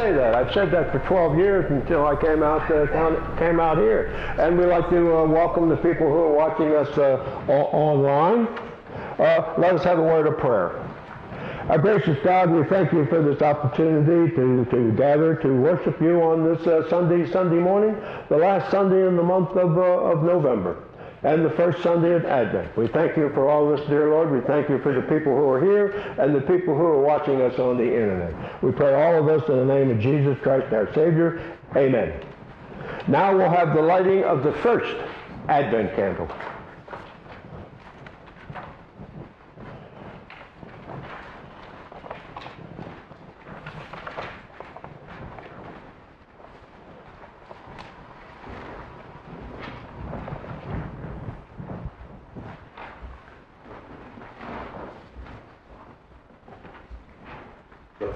say that. I've said that for 12 years until I came out uh, came out here. And we'd like to uh, welcome the people who are watching us uh, online. Uh, let us have a word of prayer. Our gracious God, we thank you for this opportunity to, to gather to worship you on this uh, Sunday Sunday morning, the last Sunday in the month of, uh, of November and the first Sunday of Advent. We thank you for all this, dear Lord. We thank you for the people who are here and the people who are watching us on the internet. We pray all of this in the name of Jesus Christ, our Savior. Amen. Now we'll have the lighting of the first Advent candle.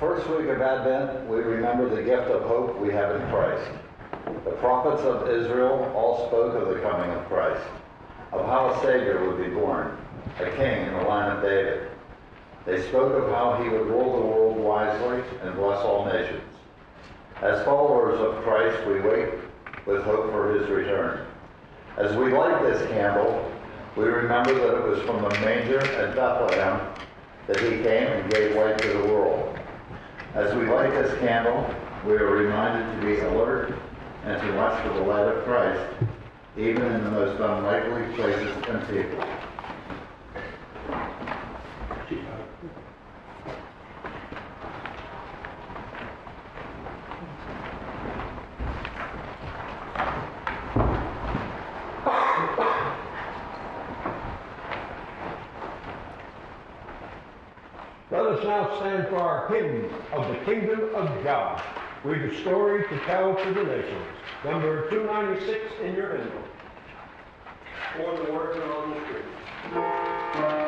first we remember the gift of hope we have in Christ. The prophets of Israel all spoke of the coming of Christ, of how a Savior would be born, a king in the line of David. They spoke of how he would rule the world wisely and bless all nations. As followers of Christ, we wait with hope for his return. As we light this candle, we remember that it was from the manger at Bethlehem that he came and gave light to the world. As we light this candle, we are reminded to be alert and to watch for the light of Christ, even in the most unlikely places and people. now for hymn of the kingdom of God. We've a story to tell to the nations. Number 296 in your hymnal. Or the are on the screen.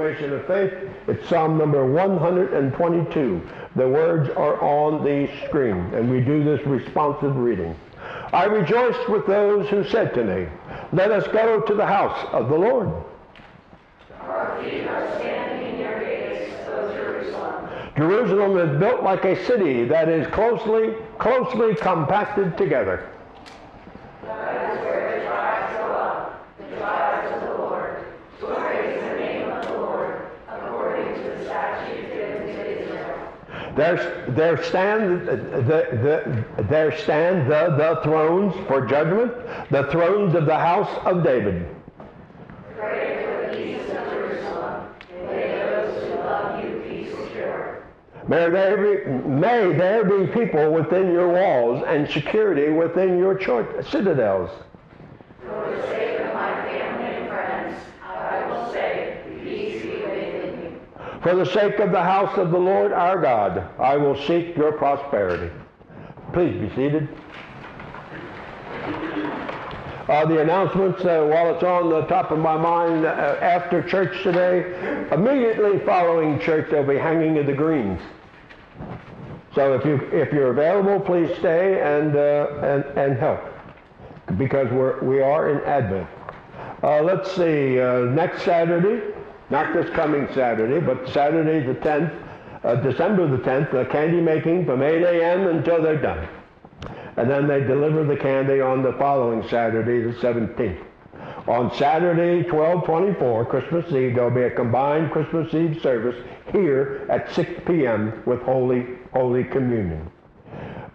Affirmation of faith, it's Psalm number 122. The words are on the screen, and we do this responsive reading. I rejoiced with those who said to me, Let us go to the house of the Lord. Jerusalem is built like a city that is closely, closely compacted together. That is where the tribes go up, the tribes of the Lord, to praise the name of the Lord, according to the statute given to Israel. There, stand the, the, there stand the, the thrones for judgment, the thrones of the house of David. May there be, may there be people within your walls and security within your church, citadels. For the sake of my family and friends, I will say, peace be within you. For the sake of the house of the Lord our God, I will seek your prosperity. Please be seated. Uh, the announcements, uh, while it's on the top of my mind, uh, after church today, immediately following church, there'll be hanging of the greens. So if you if you're available, please stay and uh, and and help because we're we are in Advent. Uh, let's see. Uh, next Saturday, not this coming Saturday, but Saturday the 10th, uh, December the 10th, uh, candy making from 8 a.m. until they're done, and then they deliver the candy on the following Saturday, the 17th. On Saturday, 1224, Christmas Eve, there'll be a combined Christmas Eve service here at 6 p.m. with Holy Holy Communion.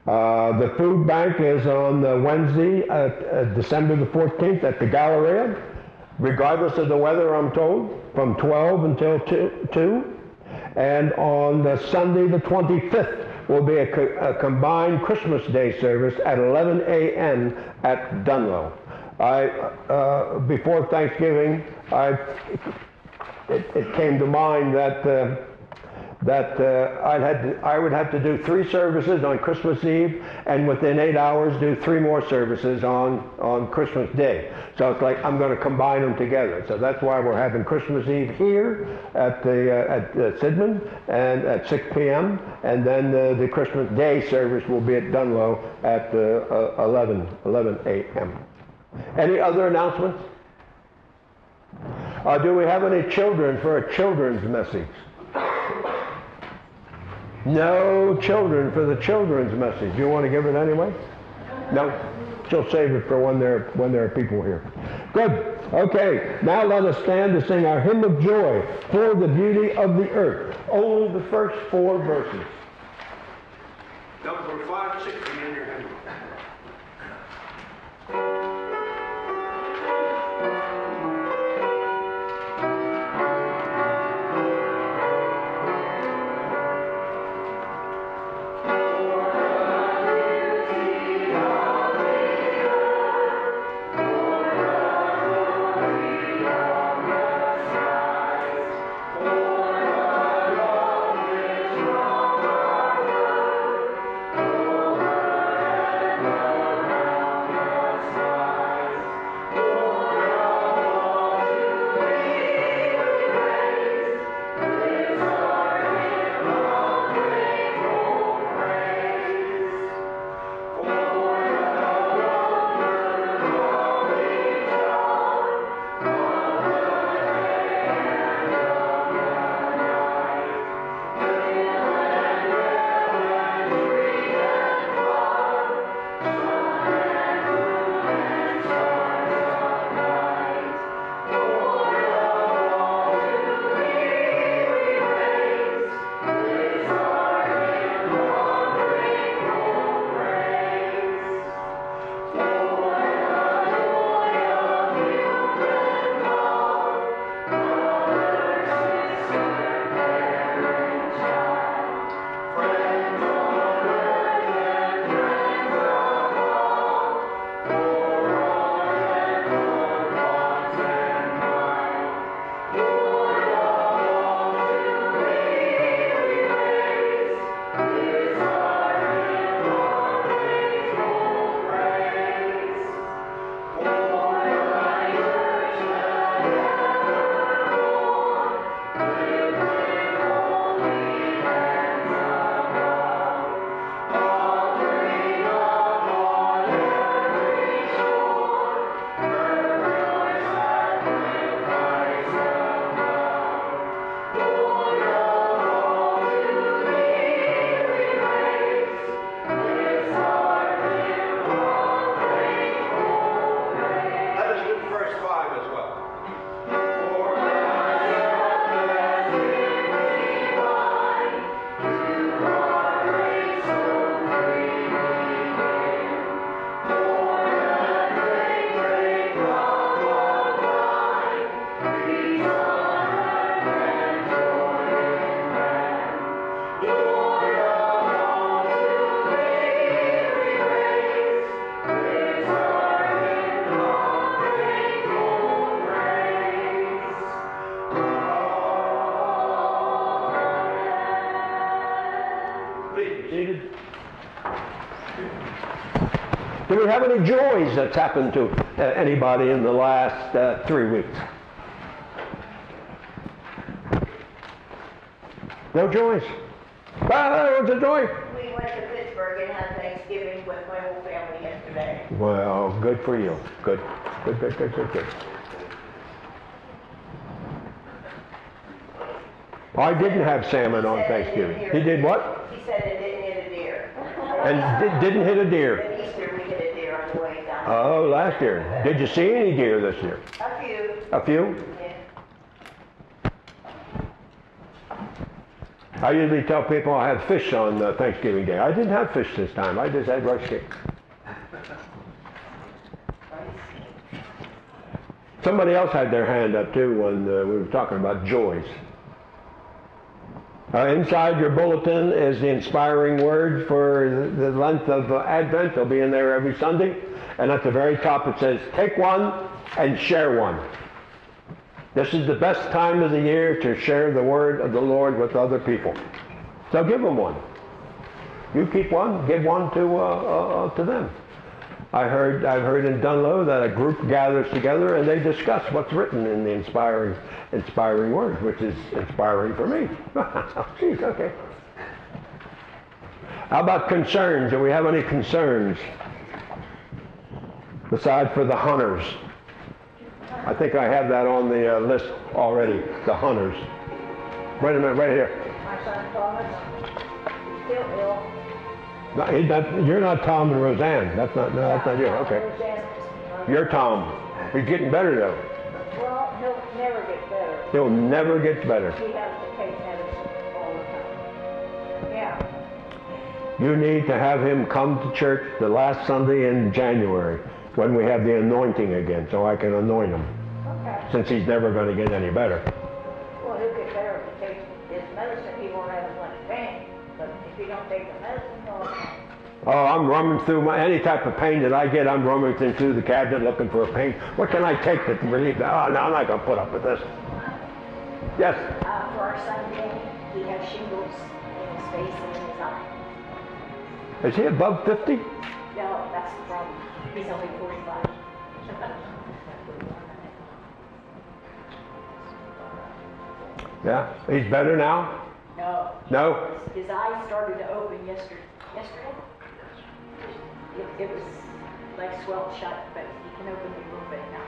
Uh, the food bank is on the Wednesday, uh, uh, December the 14th at the Galleria, regardless of the weather, I'm told, from 12 until 2. 2. And on the Sunday the 25th will be a, co- a combined Christmas Day service at 11 a.m. at Dunlo. I, uh, before Thanksgiving, I, it, it came to mind that uh, that uh, I'd had to, I would have to do three services on Christmas Eve, and within eight hours do three more services on on Christmas Day. So it's like I'm going to combine them together. So that's why we're having Christmas Eve here at the uh, at uh, Sidman and at 6 p.m. and then the Christmas Day service will be at Dunlo at uh, uh, 11 11 a.m. Any other announcements? Uh, do we have any children for a children's message? No children for the children's message. You want to give it anyway? No. She'll save it for when there when there are people here. Good. Okay. Now let us stand to sing our hymn of joy for the beauty of the earth. Only the first four verses. Number five sixty in your hand. Do we have any joys that's happened to uh, anybody in the last uh, three weeks? No joys? Well, it was a joy. We went to Pittsburgh and had Thanksgiving with my whole family yesterday. Well, good for you. Good, good, good, good, good, good. I didn't have salmon on Thanksgiving. He did what? He said it didn't hit a deer. And di- didn't hit a deer. Oh, last year. Did you see any deer this year? A few, A few? yeah. I usually tell people I have fish on uh, Thanksgiving Day. I didn't have fish this time. I just had rice cake. Somebody else had their hand up too when uh, we were talking about joys. Uh, inside your bulletin is the inspiring words for the length of uh, Advent. They'll be in there every Sunday. And at the very top it says, take one and share one. This is the best time of the year to share the word of the Lord with other people. So give them one. You keep one, give one to, uh, uh, uh, to them. I heard, I've heard in Dunlo that a group gathers together and they discuss what's written in the inspiring, inspiring words, which is inspiring for me. Jeez, okay. How about concerns? Do we have any concerns? Besides for the hunters. I think I have that on the uh, list already, the hunters. Wait a minute, right here. My son Thomas, still ill. No, he- that- you're not Tom and Roseanne. That's not, no, that's not you. Okay. You're Tom. He's getting better though. Well, he'll never get better. He'll never get better. He has to take medicine all the time. Yeah. You need to have him come to church the last Sunday in January when we have the anointing again, so I can anoint him, Okay. since he's never going to get any better. Well, he'll get better if he takes his medicine. He won't have as much pain. But if he don't take the medicine, he'll. Oh, I'm rummaging through my, any type of pain that I get, I'm rummaging through the cabinet looking for a pain. What can I take that relieve that? Oh, no, I'm not going to put up with this. Yes? Uh, for our son he has shingles in his face and in his eye. Is he above 50? No, that's the problem. He's only 45. Yeah? He's better now? No, No? his eyes started to open yesterday. Yesterday? It, it was like swelled shut, but he can open it a little bit now.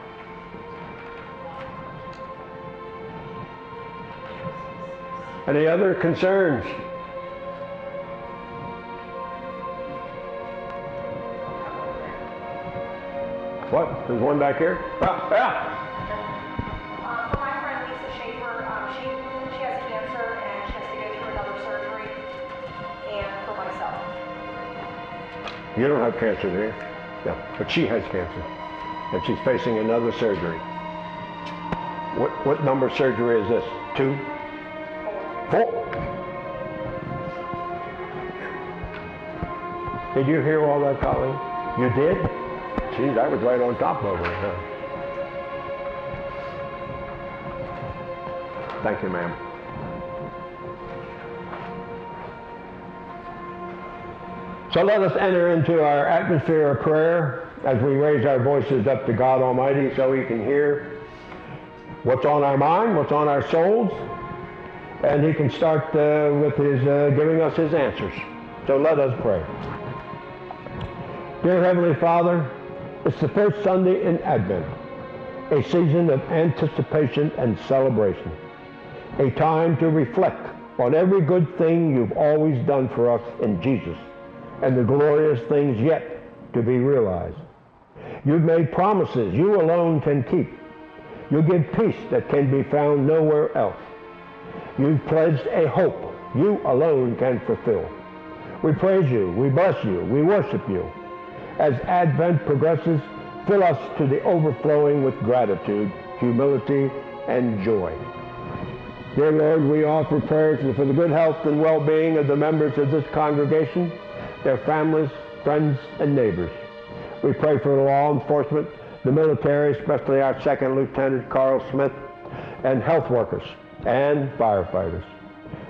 Any other concerns? What? There's one back here? Ah, yeah. Uh, for my friend Lisa Schaefer, um, she, she has cancer and she has to go through another surgery. And for myself. You don't have cancer, do you? Yeah, but she has cancer, and she's facing another surgery. What what number surgery is this? Two? Four? Did you hear all that, Colleen? You did? Geez, I was right on top of her. Huh? Thank you, ma'am. So let us enter into our atmosphere of prayer as we raise our voices up to God Almighty so He can hear what's on our mind, what's on our souls, and He can start uh, with His uh, giving us His answers. So let us pray. Dear Heavenly Father, it's the first Sunday in Advent, a season of anticipation and celebration, a time to reflect on every good thing you've always done for us in Jesus and the glorious things yet to be realized. You've made promises you alone can keep. You give peace that can be found nowhere else. You've pledged a hope you alone can fulfill. We praise you, we bless you, we worship you. As Advent progresses, fill us to the overflowing with gratitude, humility, and joy. Dear Lord, we offer prayers for the good health and well-being of the members of this congregation, their families, friends, and neighbors. We pray for law enforcement, the military, especially our second lieutenant Carl Smith, and health workers and firefighters.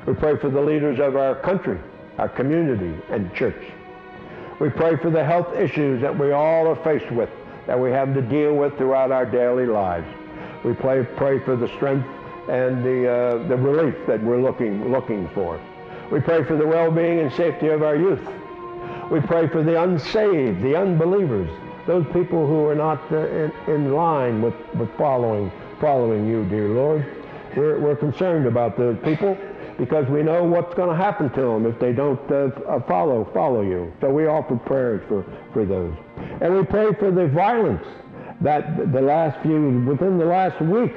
We pray for the leaders of our country, our community, and church. We pray for the health issues that we all are faced with, that we have to deal with throughout our daily lives. We pray, pray for the strength and the, uh, the relief that we're looking, looking for. We pray for the well-being and safety of our youth. We pray for the unsaved, the unbelievers, those people who are not uh, in, in line with, with following, following you, dear Lord. We're, we're concerned about those people because we know what's going to happen to them if they don't uh, uh, follow, follow you. So we offer prayers for, for those. And we pray for the violence that the last few, within the last week,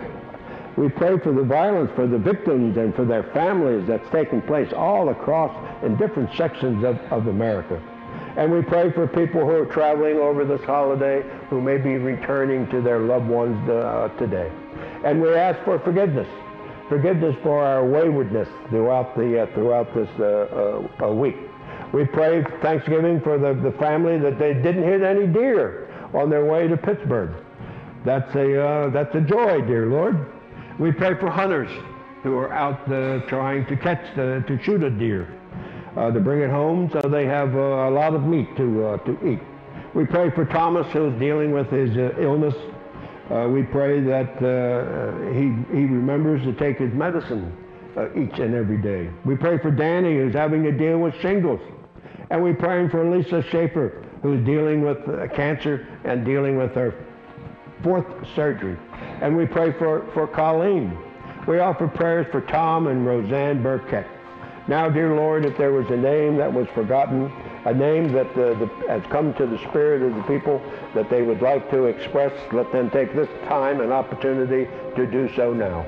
we pray for the violence for the victims and for their families that's taking place all across in different sections of, of America. And we pray for people who are traveling over this holiday who may be returning to their loved ones uh, today. And we ask for forgiveness. Forgiveness for our waywardness throughout, the, uh, throughout this uh, uh, week. We pray Thanksgiving for the, the family that they didn't hit any deer on their way to Pittsburgh. That's a, uh, that's a joy, dear Lord. We pray for hunters who are out uh, trying to catch, the, to shoot a deer, uh, to bring it home so they have a lot of meat to, to eat. We pray for Thomas who's dealing with his illness. Uh, we pray that uh, he, he remembers to take his medicine uh, each and every day. We pray for Danny who's having to deal with shingles. And we're praying for Lisa Schaefer who's dealing with uh, cancer and dealing with her fourth surgery. And we pray for, for Colleen. We offer prayers for Tom and Roseanne Burkett. Now, dear Lord, if there was a name that was forgotten, a name that uh, the, has come to the spirit of the people that they would like to express, let them take this time and opportunity to do so now.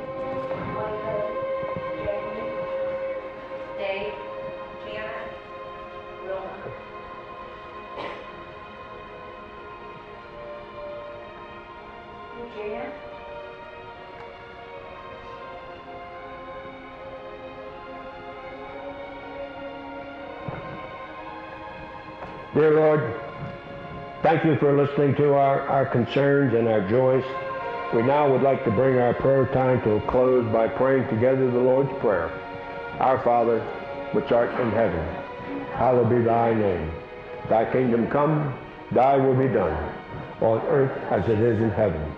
Dear Lord, thank you for listening to our, our concerns and our joys. We now would like to bring our prayer time to a close by praying together the Lord's Prayer. Our Father, which art in heaven, hallowed be thy name. Thy kingdom come, thy will be done, on earth as it is in heaven.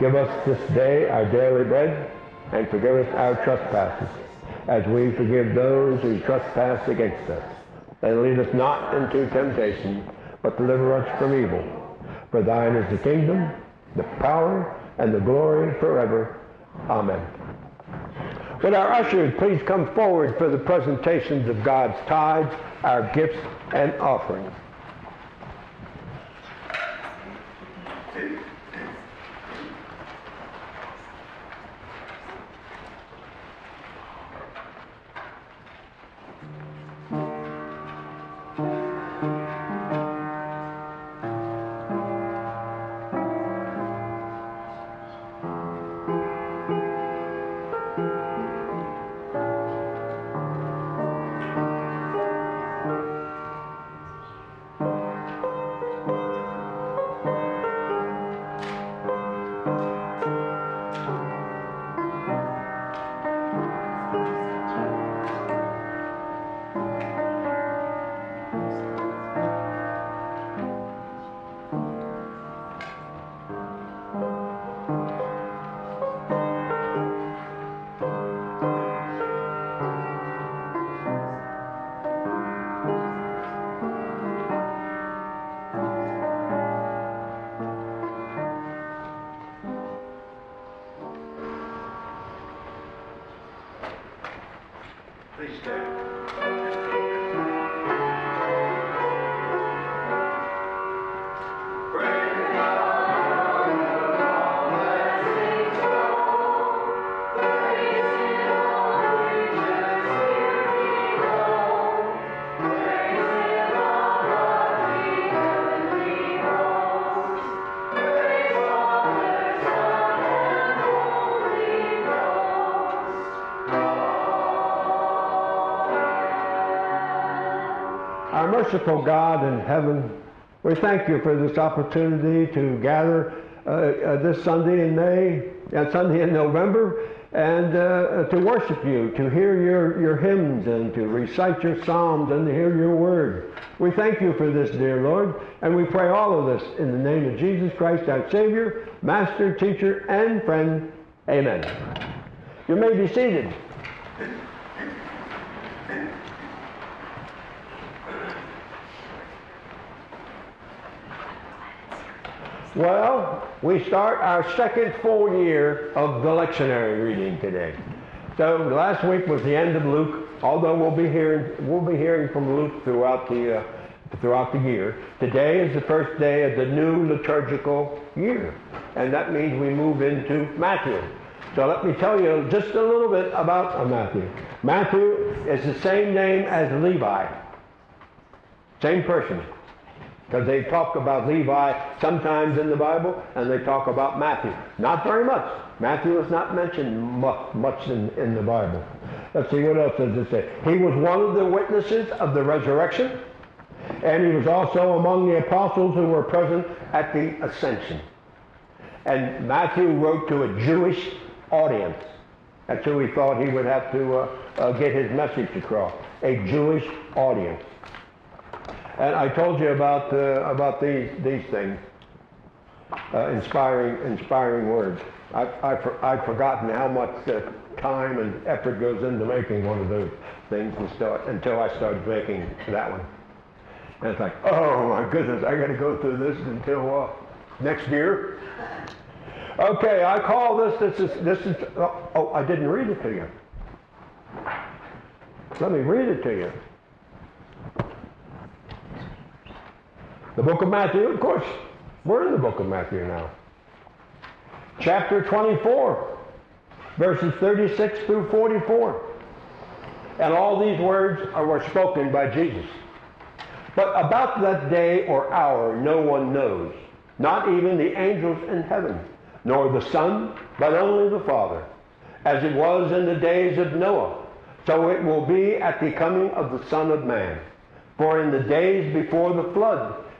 Give us this day our daily bread, and forgive us our trespasses, as we forgive those who trespass against us. And lead us not into temptation, but deliver us from evil. For thine is the kingdom, the power, and the glory forever. Amen. Would our ushers please come forward for the presentations of God's tithes, our gifts, and offerings. Merciful God in heaven, we thank you for this opportunity to gather uh, uh, this Sunday in May and Sunday in November and uh, to worship you, to hear your, your hymns and to recite your psalms and to hear your word. We thank you for this, dear Lord, and we pray all of this in the name of Jesus Christ, our Savior, Master, Teacher, and Friend. Amen. You may be seated. Well, we start our second full year of the lectionary reading today. So last week was the end of Luke, although we'll be hearing we'll be hearing from Luke throughout the uh, throughout the year. Today is the first day of the new liturgical year, and that means we move into Matthew. So let me tell you just a little bit about uh, Matthew. Matthew is the same name as Levi, same person. Because they talk about Levi sometimes in the Bible, and they talk about Matthew. Not very much. Matthew is not mentioned much, in, in the Bible. Let's see, what else does it say? He was one of the witnesses of the resurrection, and he was also among the apostles who were present at the ascension. And Matthew wrote to a Jewish audience. That's who he thought he would have to uh, uh, get his message across. A Jewish audience. And I told you about uh, about these these things, uh, inspiring inspiring words. I, I I've forgotten how much uh, time and effort goes into making one of those things until, until I started making that one. And it's like, oh my goodness, I got to go through this until uh, next year. Okay, I call this this is this is. Oh, oh, I didn't read it to you. Let me read it to you. The book of Matthew, of course, we're in the book of Matthew now. Chapter 24, verses 36 through 44. And all these words are, were spoken by Jesus. But about that day or hour no one knows, not even the angels in heaven, nor the Son, but only the Father. As it was in the days of Noah, so it will be at the coming of the Son of Man. For in the days before the flood,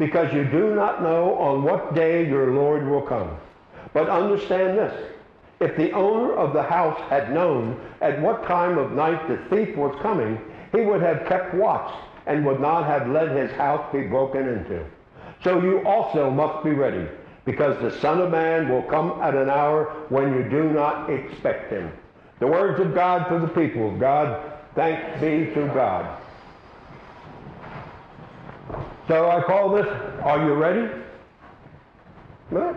because you do not know on what day your Lord will come. But understand this. If the owner of the house had known at what time of night the thief was coming, he would have kept watch and would not have let his house be broken into. So you also must be ready, because the Son of Man will come at an hour when you do not expect him. The words of God for the people of God. Thanks be to God. So I call this, Are You Ready? Well,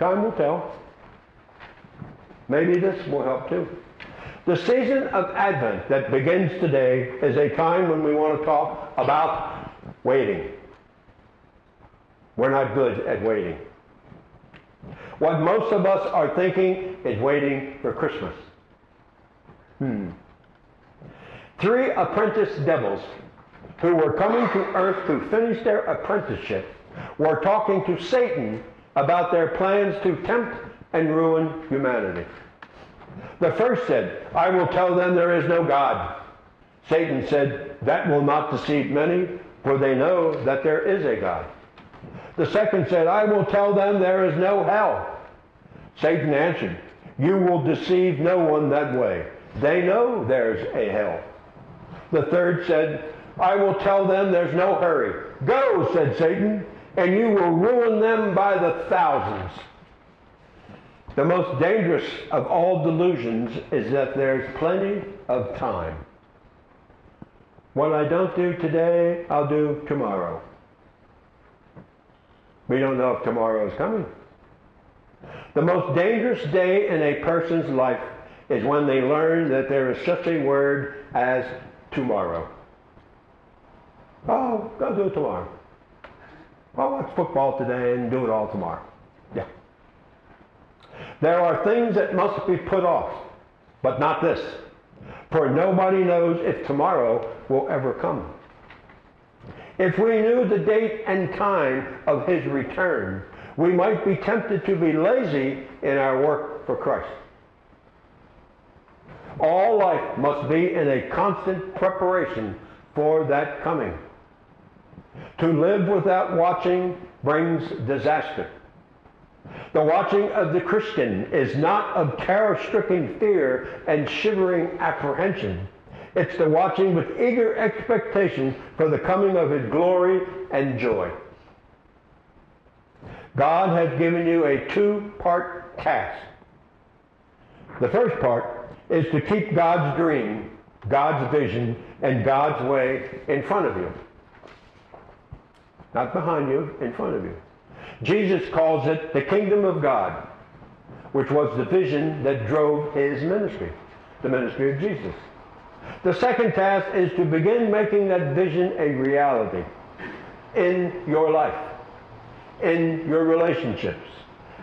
time will tell. Maybe this will help too. The season of Advent that begins today is a time when we want to talk about waiting. We're not good at waiting. What most of us are thinking is waiting for Christmas. Hmm. Three apprentice devils who were coming to earth to finish their apprenticeship were talking to Satan about their plans to tempt and ruin humanity. The first said, I will tell them there is no God. Satan said, That will not deceive many, for they know that there is a God. The second said, I will tell them there is no hell. Satan answered, You will deceive no one that way. They know there's a hell. The third said, I will tell them there's no hurry. Go, said Satan, and you will ruin them by the thousands. The most dangerous of all delusions is that there's plenty of time. What I don't do today, I'll do tomorrow. We don't know if tomorrow is coming. The most dangerous day in a person's life is when they learn that there is such a word as tomorrow. Oh, go do it tomorrow. I'll watch football today and do it all tomorrow. Yeah. There are things that must be put off, but not this. For nobody knows if tomorrow will ever come. If we knew the date and time of his return, we might be tempted to be lazy in our work for Christ. All life must be in a constant preparation for that coming. To live without watching brings disaster. The watching of the Christian is not of terror-stricken fear and shivering apprehension. It's the watching with eager expectation for the coming of his glory and joy. God has given you a two-part task. The first part is to keep God's dream, God's vision, and God's way in front of you. Not behind you, in front of you. Jesus calls it the kingdom of God, which was the vision that drove his ministry, the ministry of Jesus. The second task is to begin making that vision a reality in your life, in your relationships,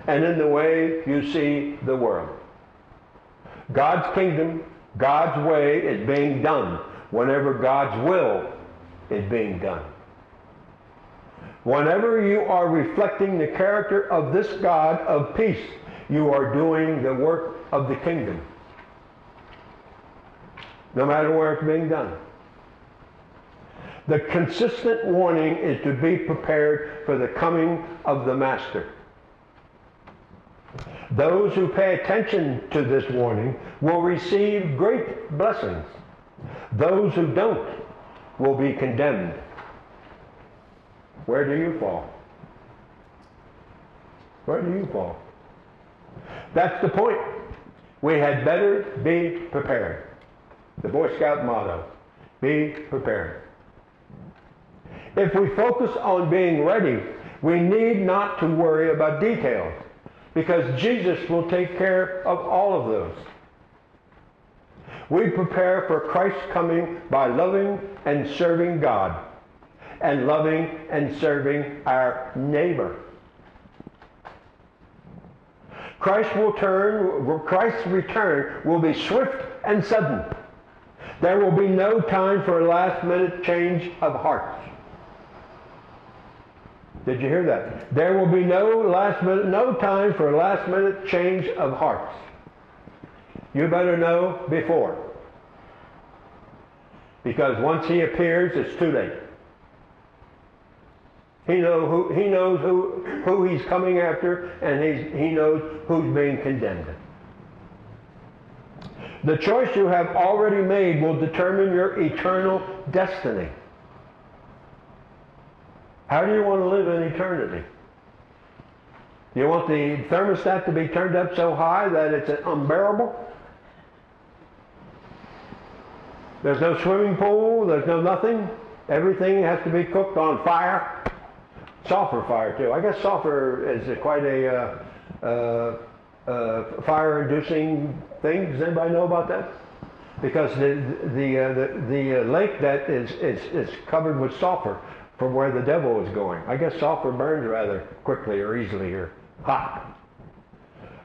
and in the way you see the world. God's kingdom, God's way is being done whenever God's will is being done. Whenever you are reflecting the character of this God of peace, you are doing the work of the kingdom. No matter where it's being done. The consistent warning is to be prepared for the coming of the Master. Those who pay attention to this warning will receive great blessings. Those who don't will be condemned. Where do you fall? Where do you fall? That's the point. We had better be prepared. The Boy Scout motto, be prepared. If we focus on being ready, we need not to worry about details because Jesus will take care of all of those. We prepare for Christ's coming by loving and serving God and loving and serving our neighbor. Christ will turn, Christ's return will be swift and sudden. There will be no time for a last minute change of hearts. Did you hear that? There will be no last minute, no time for a last minute change of hearts. You better know before. Because once he appears, it's too late. He, know who, he knows who, who he's coming after, and he's, he knows who's being condemned. The choice you have already made will determine your eternal destiny. How do you want to live in eternity? Do you want the thermostat to be turned up so high that it's unbearable? There's no swimming pool, there's no nothing. Everything has to be cooked on fire. Sulfur fire, too. I guess sulfur is quite a uh, uh, uh, fire-inducing thing. Does anybody know about that? Because the, the, uh, the, the uh, lake that is, is, is covered with sulfur from where the devil is going. I guess sulfur burns rather quickly or easily here. Hot.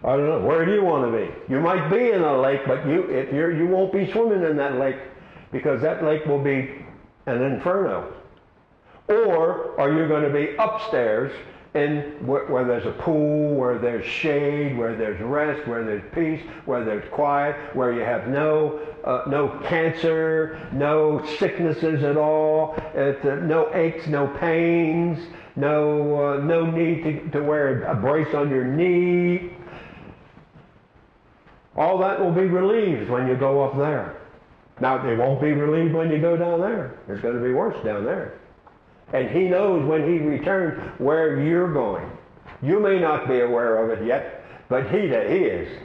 I don't know. Where do you want to be? You might be in a lake, but you if you're you won't be swimming in that lake because that lake will be an inferno. Or are you going to be upstairs in where, where, there's a pool, where there's shade, where there's rest, where there's peace, where there's quiet, where you have no uh, no cancer, no sicknesses at all, uh, no aches, no pains, no uh, no need to, to wear a brace on your knee. All that will be relieved when you go up there. Now, it won't be relieved when you go down there. It's going to be worse down there. And he knows when he returns where you're going. You may not be aware of it yet, but he, that he is.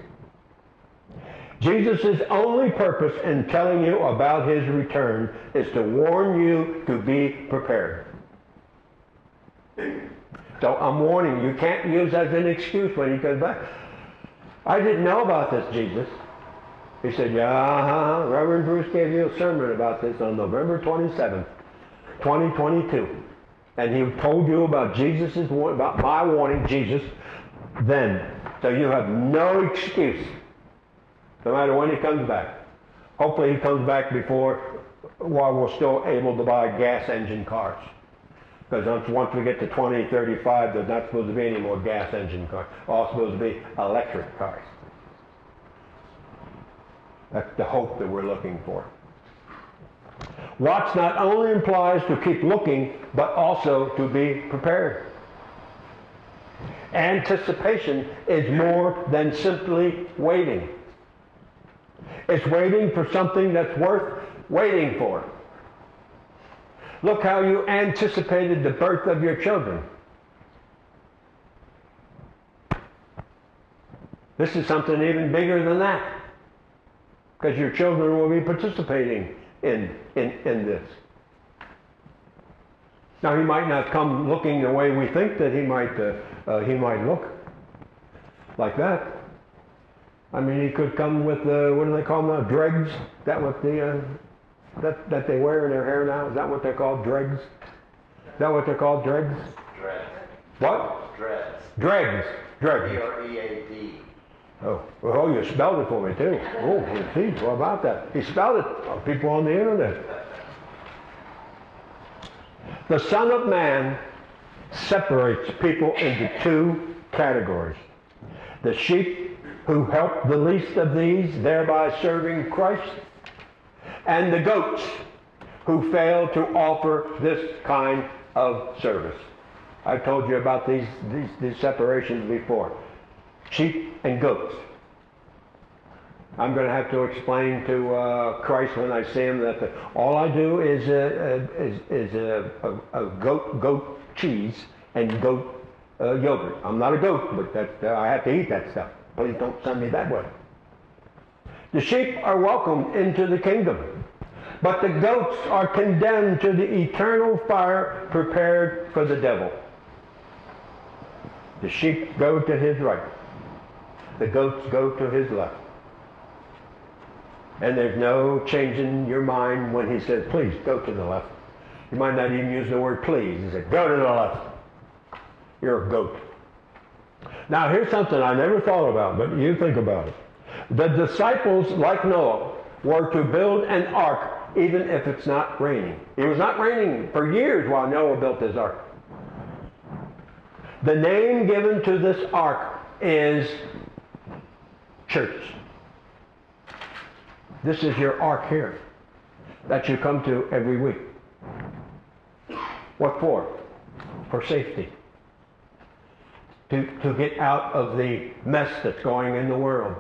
Jesus' only purpose in telling you about his return is to warn you to be prepared. So I'm warning you, you can't use as an excuse when he comes back. I didn't know about this, Jesus. He said, yeah, uh-huh. Reverend Bruce gave you a sermon about this on November 27th. 2022. And he told you about Jesus' about my warning, Jesus, then. So you have no excuse, no matter when he comes back. Hopefully he comes back before, while we're still able to buy gas engine cars. Because once we get to 2035, there's not supposed to be any more gas engine cars. All supposed to be electric cars. That's the hope that we're looking for. Watch not only implies to keep looking, but also to be prepared. Anticipation is more than simply waiting. It's waiting for something that's worth waiting for. Look how you anticipated the birth of your children. This is something even bigger than that. Because your children will be participating in, in, in this. Now he might not come looking the way we think that he might uh, uh, he might look like that. I mean, he could come with uh, what do they call them now? Dregs? Is that what the uh, that that they wear in their hair now? Is that what they're called? Dregs? Is that what they're called? Dregs? Dreads. What? Dreads. Dregs. Dregs. D-R-E-A-D. Oh, oh, you spelled it for me too. Oh, geez, what about that? He spelled it. People on the internet. The Son of Man separates people into two categories. The sheep who help the least of these, thereby serving Christ, and the goats who fail to offer this kind of service. I've told you about these, these, these separations before. Sheep and goats. I'm going to have to explain to uh, Christ when I see him that the, all I do is, uh, uh, is, is a, a, a, goat, goat cheese and goat uh, yogurt. I'm not a goat, but that, uh, I have to eat that stuff. Please don't send me that way. The sheep are welcomed into the kingdom, but the goats are condemned to the eternal fire prepared for the devil. The sheep go to his right. The goats go to his left. And there's no changing your mind when he says, please go to the left. You might not even use the word please. He said, go to the left. You're a goat. Now here's something I never thought about, but you think about it. The disciples, like Noah, were to build an ark even if it's not raining. It was not raining for years while Noah built his ark. The name given to this ark is church. This is your ark here that you come to every week. What for? For safety. To, to get out of the mess that's going in the world.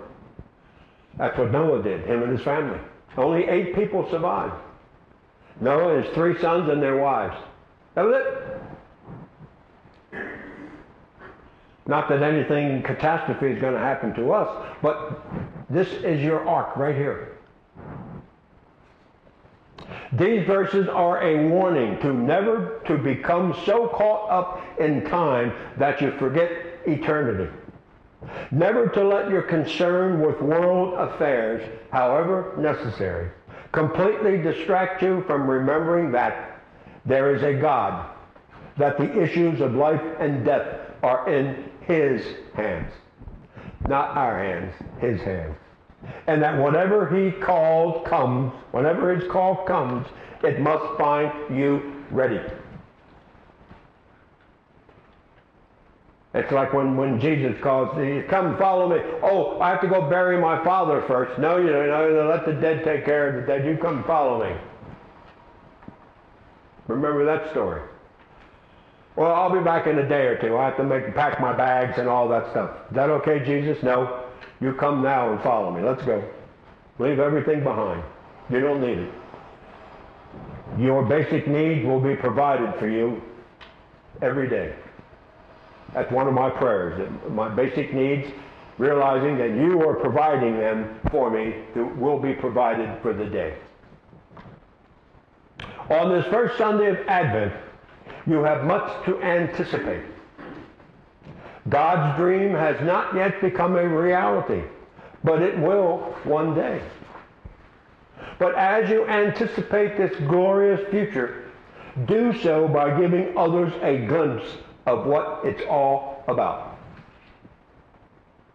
That's what Noah did, him and his family. Only eight people survived. Noah, his three sons, and their wives. That was it. Not that anything catastrophe is going to happen to us, but this is your ark right here. These verses are a warning to never to become so caught up in time that you forget eternity. Never to let your concern with world affairs, however necessary, completely distract you from remembering that there is a God, that the issues of life and death are in His hands. Not our hands, His hands. And that whatever He called comes, whenever His call comes, it must find you ready. It's like when, when Jesus calls, come follow me. Oh, I have to go bury my father first. No, you know, let the dead take care of the dead. You come follow me. Remember that story. Well, I'll be back in a day or two. I have to make pack my bags and all that stuff. Is that okay, Jesus? No. You come now and follow me. Let's go. Leave everything behind. You don't need it. Your basic needs will be provided for you every day. That's one of my prayers. My basic needs, realizing that you are providing them for me, will be provided for the day. On this first Sunday of Advent, you have much to anticipate. God's dream has not yet become a reality, but it will one day. But as you anticipate this glorious future, do so by giving others a glimpse of what it's all about.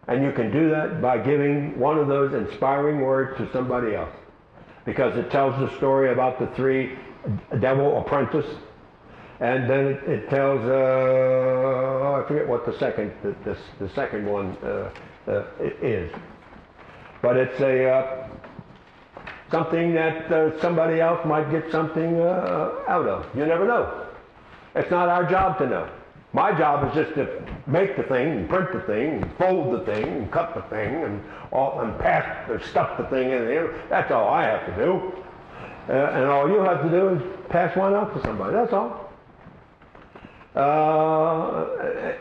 And you can do that by giving one of those inspiring words to somebody else. Because it tells the story about the three devil apprentice. And then it, tells, uh, oh, I forget what the second, the, the, the second one uh, uh, is. But it's a, uh, something that uh, somebody else might get something uh, out of. You never know. It's not our job to know. My job is just to make the thing and print the thing and fold the thing and cut the thing and all and pass or stuff the thing in there. That's all I have to do. And all you have to do is pass one out to somebody. That's all. Uh,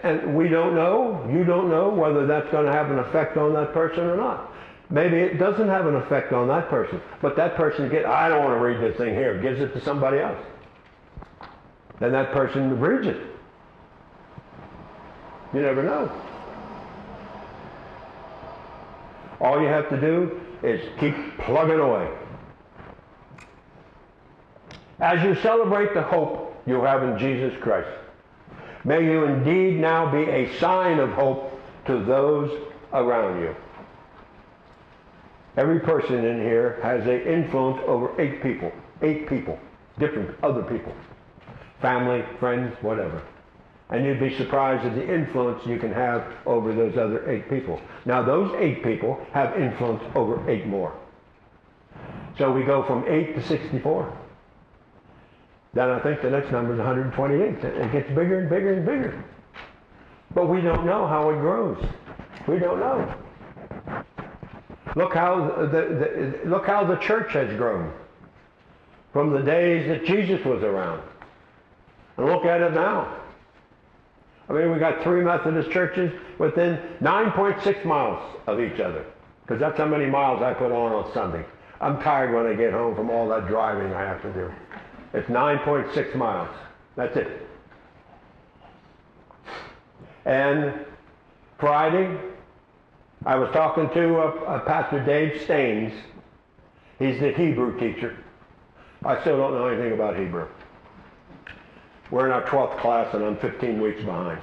and we don't know, you don't know whether that's going to have an effect on that person or not. Maybe it doesn't have an effect on that person, but that person gets, I don't want to read this thing here, gives it to somebody else. Then that person reads it. You never know. All you have to do is keep plugging away. As you celebrate the hope you have in Jesus Christ, may you indeed now be a sign of hope to those around you. Every person in here has an influence over eight people. Eight people. Different other people. Family, friends, whatever. And you'd be surprised at the influence you can have over those other eight people. Now, those eight people have influence over eight more. So we go from eight to 64. Then I think the next number is 128. It gets bigger and bigger and bigger. But we don't know how it grows. We don't know. Look how the, the, look how the church has grown from the days that Jesus was around. And look at it now. I mean, we got three Methodist churches within 9.6 miles of each other. Because that's how many miles I put on on Sunday. I'm tired when I get home from all that driving I have to do. It's 9.6 miles. That's it. And Friday, I was talking to uh, uh, Pastor Dave Staines. He's the Hebrew teacher. I still don't know anything about Hebrew. We're in our 12th class and I'm 15 weeks behind.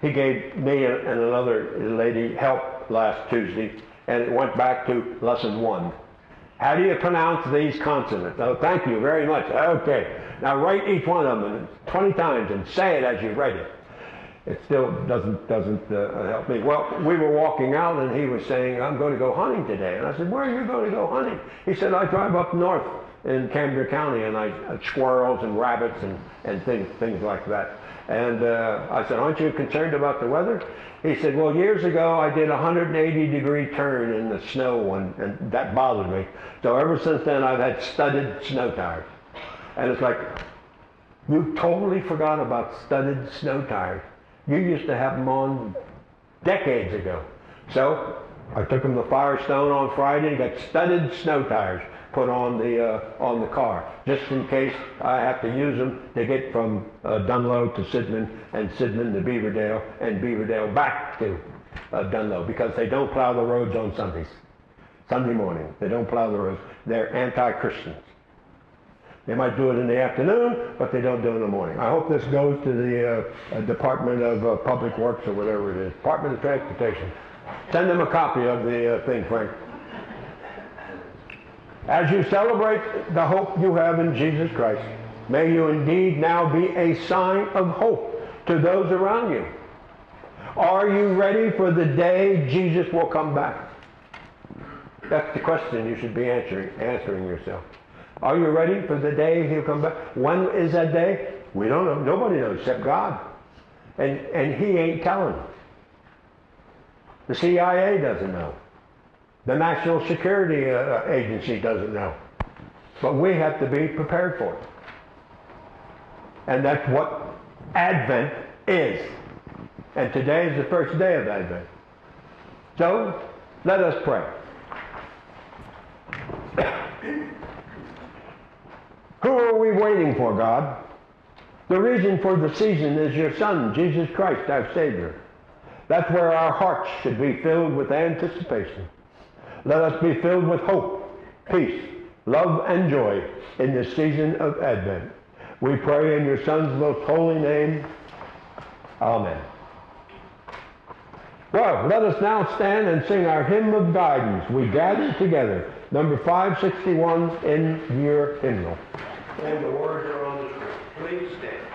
He gave me and another lady help last Tuesday and it went back to lesson one. How do you pronounce these consonants? Oh, thank you very much. Okay. Now write each one of them 20 times and say it as you write it. It still doesn't doesn't uh, help me. Well, we were walking out and he was saying, "I'm going to go hunting today." And I said, "Where are you going to go hunting?" He said, "I drive up north in Camden County and I uh, squirrels and rabbits and and things things like that." And uh, I said, "Aren't you concerned about the weather?" He said, "Well, years ago I did a 180 degree turn in the snow and, and that bothered me. So ever since then I've had studded snow tires." And it's like, you totally forgot about studded snow tires. You used to have them on decades ago. So I took them to Firestone on Friday and got studded snow tires put on the uh, on the car, just in case I have to use them to get from uh, Dunlo to Sidman and Sidman to Beaverdale and Beaverdale back to uh, Dunlo because they don't plow the roads on Sundays. Sunday morning, they don't plow the roads. They're anti-Christians. They might do it in the afternoon, but they don't do it in the morning. I hope this goes to the uh, uh, Department of uh, Public Works or whatever it is, Department of Transportation. Send them a copy of the uh, thing, Frank. As you celebrate the hope you have in Jesus Christ, may you indeed now be a sign of hope to those around you. Are you ready for the day Jesus will come back? That's the question you should be answering, answering yourself. Are you ready for the day he'll come back? When is that day? We don't know. Nobody knows except God. And, and he ain't telling. The CIA doesn't know. The National Security uh, Agency doesn't know. But we have to be prepared for it. And that's what Advent is. And today is the first day of Advent. So, let us pray. Who are we waiting for, God? The reason for the season is your Son, Jesus Christ, our Savior. That's where our hearts should be filled with anticipation. Let us be filled with hope, peace, love, and joy in this season of Advent. We pray in your Son's most holy name. Amen. Well, let us now stand and sing our hymn of guidance. We gather together. Number 561 in your hymnal. And the words are on the screen. Please stand.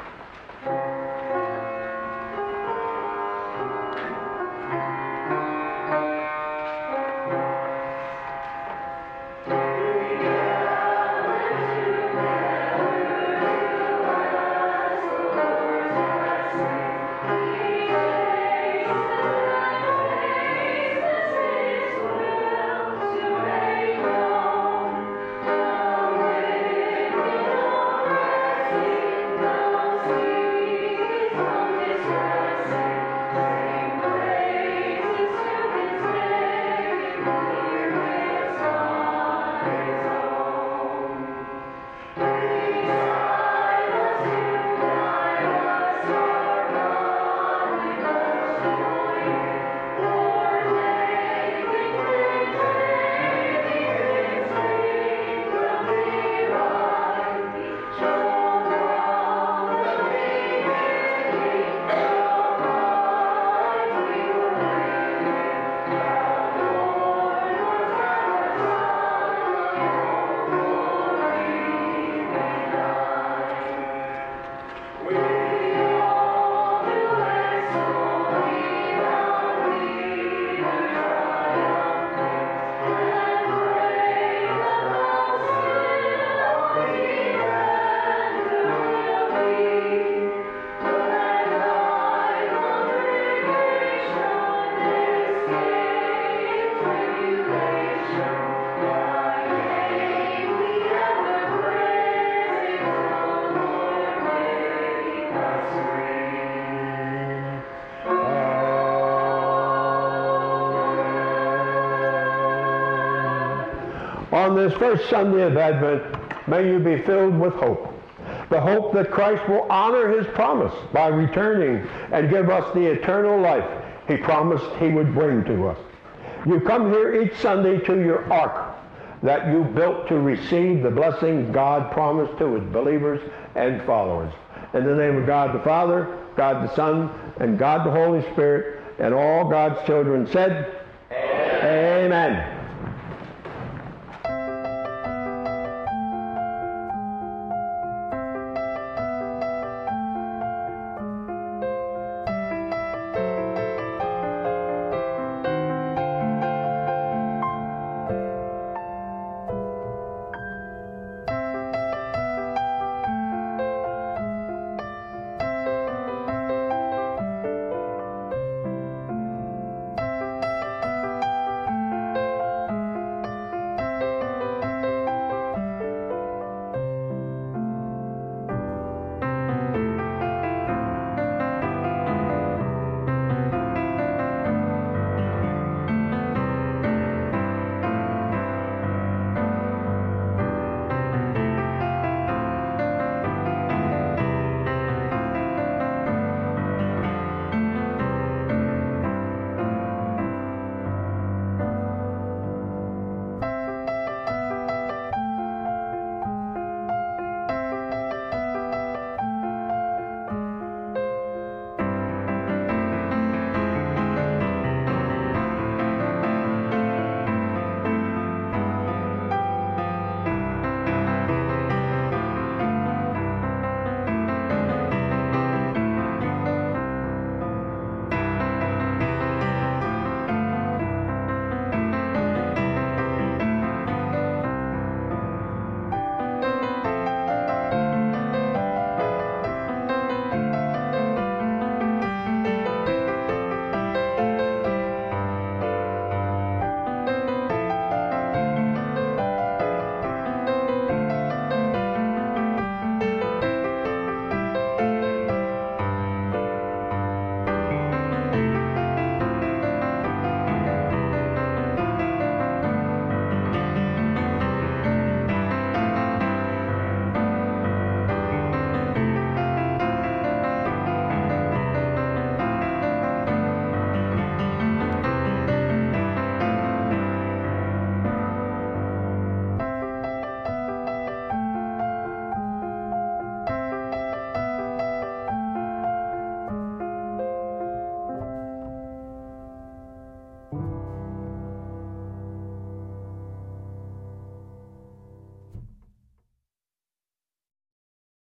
On this first Sunday of Advent, may you be filled with hope. The hope that Christ will honor his promise by returning and give us the eternal life he promised he would bring to us. You come here each Sunday to your ark that you built to receive the blessing God promised to his believers and followers. In the name of God the Father, God the Son, and God the Holy Spirit, and all God's children said, Amen. Amen.